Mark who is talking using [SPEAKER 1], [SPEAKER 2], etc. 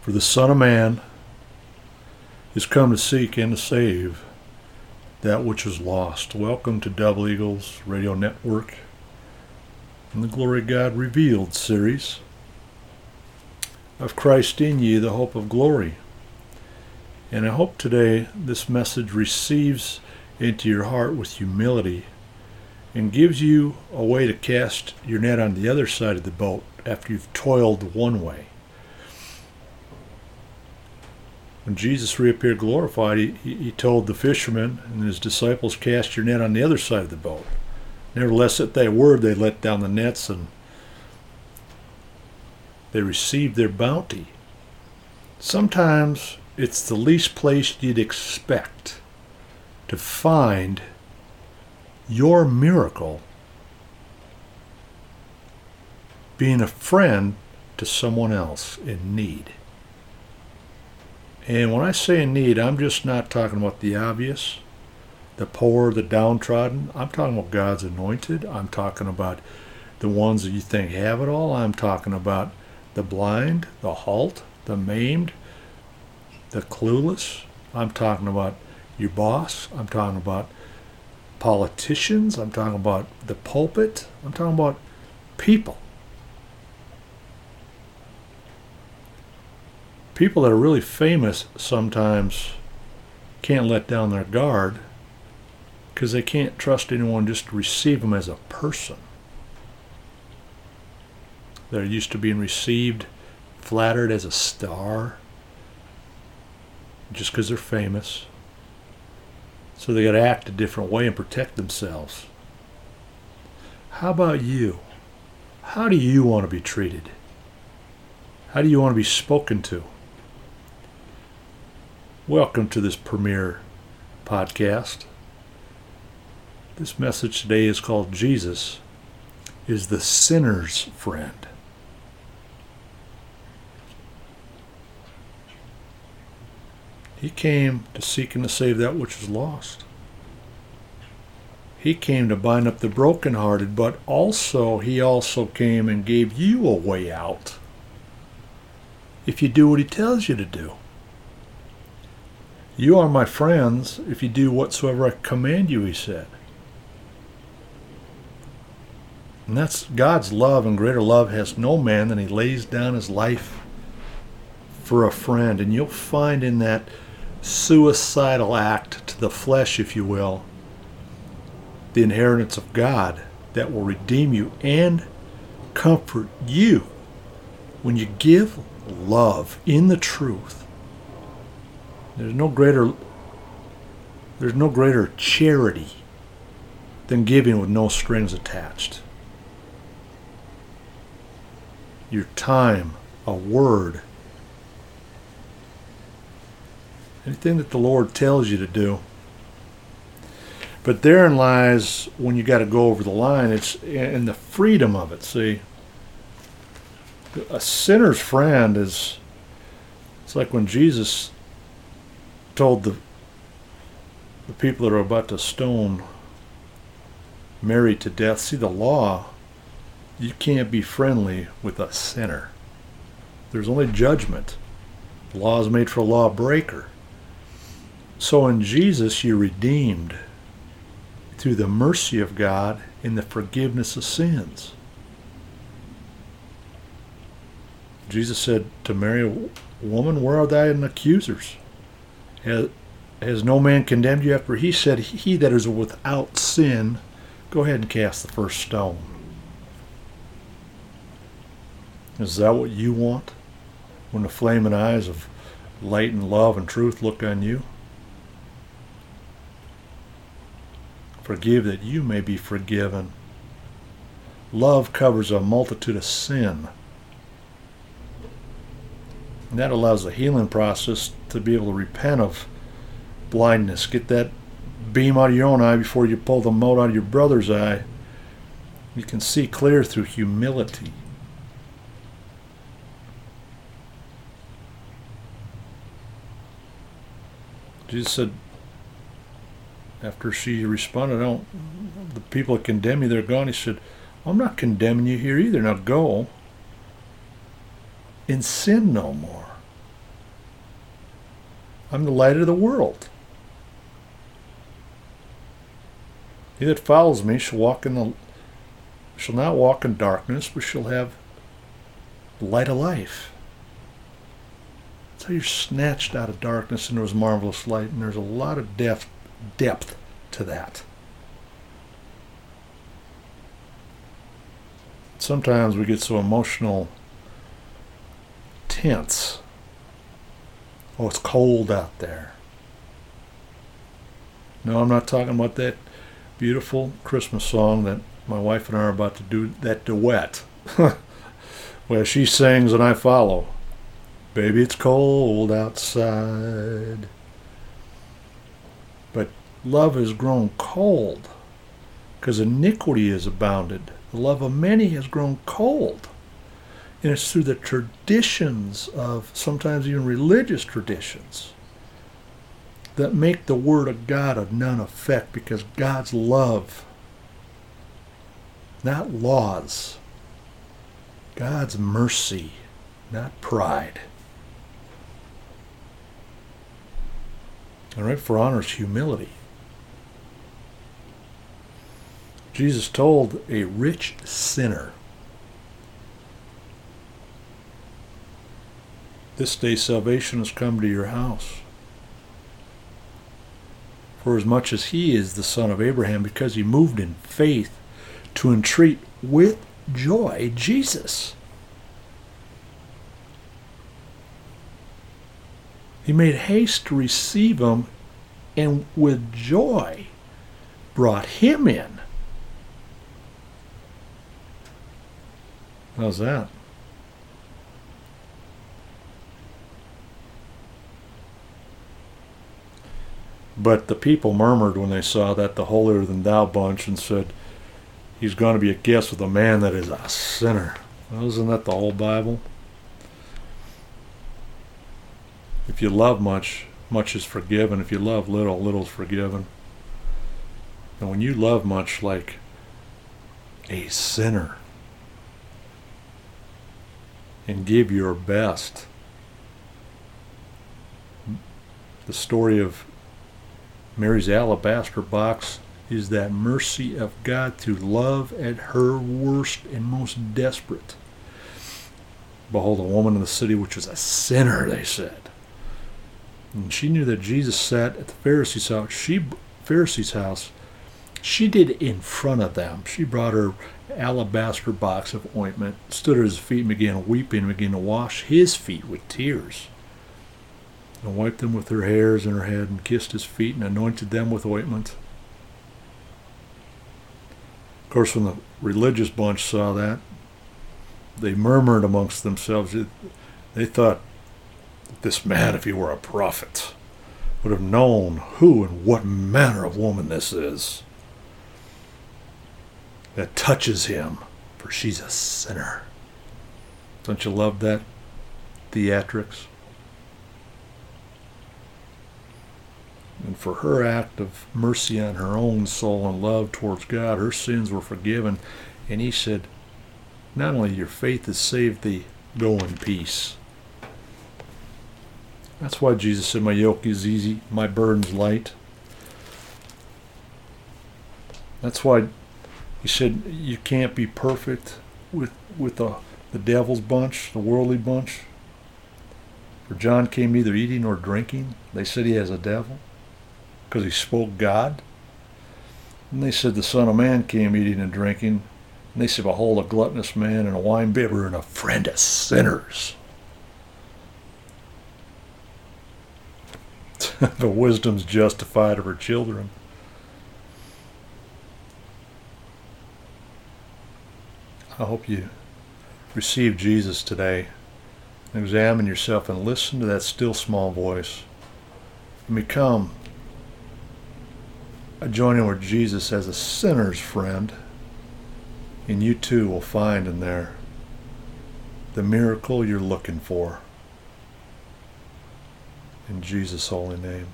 [SPEAKER 1] For the Son of Man is come to seek and to save that which is lost. Welcome to Double Eagles Radio Network and the Glory of God Revealed series of Christ in ye, the hope of glory. And I hope today this message receives into your heart with humility and gives you a way to cast your net on the other side of the boat after you've toiled one way. When Jesus reappeared glorified, he, he told the fishermen and his disciples, Cast your net on the other side of the boat. Nevertheless, at that word, they let down the nets and they received their bounty. Sometimes it's the least place you'd expect to find your miracle being a friend to someone else in need. And when I say in need, I'm just not talking about the obvious, the poor, the downtrodden. I'm talking about God's anointed. I'm talking about the ones that you think have it all. I'm talking about the blind, the halt, the maimed, the clueless. I'm talking about your boss. I'm talking about politicians. I'm talking about the pulpit. I'm talking about people. People that are really famous sometimes can't let down their guard because they can't trust anyone just to receive them as a person. They're used to being received, flattered as a star, just because they're famous. So they got to act a different way and protect themselves. How about you? How do you want to be treated? How do you want to be spoken to? Welcome to this premiere podcast. This message today is called Jesus is the sinner's friend. He came to seek and to save that which was lost. He came to bind up the brokenhearted, but also he also came and gave you a way out. If you do what he tells you to do. You are my friends if you do whatsoever I command you, he said. And that's God's love, and greater love has no man than he lays down his life for a friend. And you'll find in that suicidal act to the flesh, if you will, the inheritance of God that will redeem you and comfort you when you give love in the truth. There's no greater there's no greater charity than giving with no strings attached. Your time, a word, anything that the Lord tells you to do. But therein lies when you got to go over the line. It's in the freedom of it. See, a sinner's friend is. It's like when Jesus told the the people that are about to stone Mary to death. See, the law. You can't be friendly with a sinner. There's only judgment. The law is made for a lawbreaker. So in Jesus, you're redeemed through the mercy of God in the forgiveness of sins. Jesus said to Mary, Woman, where are thy accusers? Has, has no man condemned you after he said, He that is without sin, go ahead and cast the first stone. Is that what you want when the flaming eyes of light and love and truth look on you? Forgive that you may be forgiven. Love covers a multitude of sin. And that allows the healing process to be able to repent of blindness. Get that beam out of your own eye before you pull the mote out of your brother's eye. You can see clear through humility. Jesus said, after she responded, I don't, the people that condemn you, they're gone. He said, I'm not condemning you here either. Now go and sin no more. I'm the light of the world. He that follows me shall walk in the shall not walk in darkness, but shall have the light of life. That's how you're snatched out of darkness into his marvelous light, and there's a lot of depth depth to that. Sometimes we get so emotional tense. Oh, it's cold out there. No, I'm not talking about that beautiful Christmas song that my wife and I are about to do, that duet. where she sings and I follow. Baby, it's cold outside. But love has grown cold because iniquity has abounded. The love of many has grown cold. And it's through the traditions of sometimes even religious traditions that make the Word of God of none effect because God's love, not laws, God's mercy, not pride. All right, for honor is humility. Jesus told a rich sinner, This day salvation has come to your house. For as much as he is the son of Abraham, because he moved in faith to entreat with joy Jesus. He made haste to receive him and with joy brought him in. How's that? But the people murmured when they saw that the holier than thou bunch and said, He's going to be a guest with a man that is a sinner. Well, isn't that the whole Bible? If you love much, much is forgiven. If you love little, little is forgiven. And when you love much like a sinner, and give your best. The story of Mary's alabaster box is that mercy of God to love at her worst and most desperate. Behold, a woman in the city which was a sinner, they said. And she knew that Jesus sat at the Pharisee's house. She Pharisee's house. She did it in front of them. She brought her alabaster box of ointment, stood at his feet, and began weeping, and began to wash his feet with tears, and wiped them with her hairs in her head, and kissed his feet, and anointed them with ointment. Of course, when the religious bunch saw that, they murmured amongst themselves. They thought this man, if he were a prophet, would have known who and what manner of woman this is that touches him, for she's a sinner. Don't you love that theatrics? And for her act of mercy on her own soul and love towards God, her sins were forgiven. And he said, Not only your faith has saved thee, go in peace. That's why Jesus said, My yoke is easy, my burden's light. That's why he said you can't be perfect with with the the devil's bunch, the worldly bunch. For John came neither eating nor drinking. They said he has a devil because he spoke God. And they said the Son of Man came eating and drinking. And they said, Behold, a gluttonous man and a winebibber and a friend of sinners. the wisdom's justified of her children. I hope you receive Jesus today. Examine yourself and listen to that still small voice. And become joining with Jesus as a sinner's friend. And you too will find in there the miracle you're looking for. In Jesus' holy name.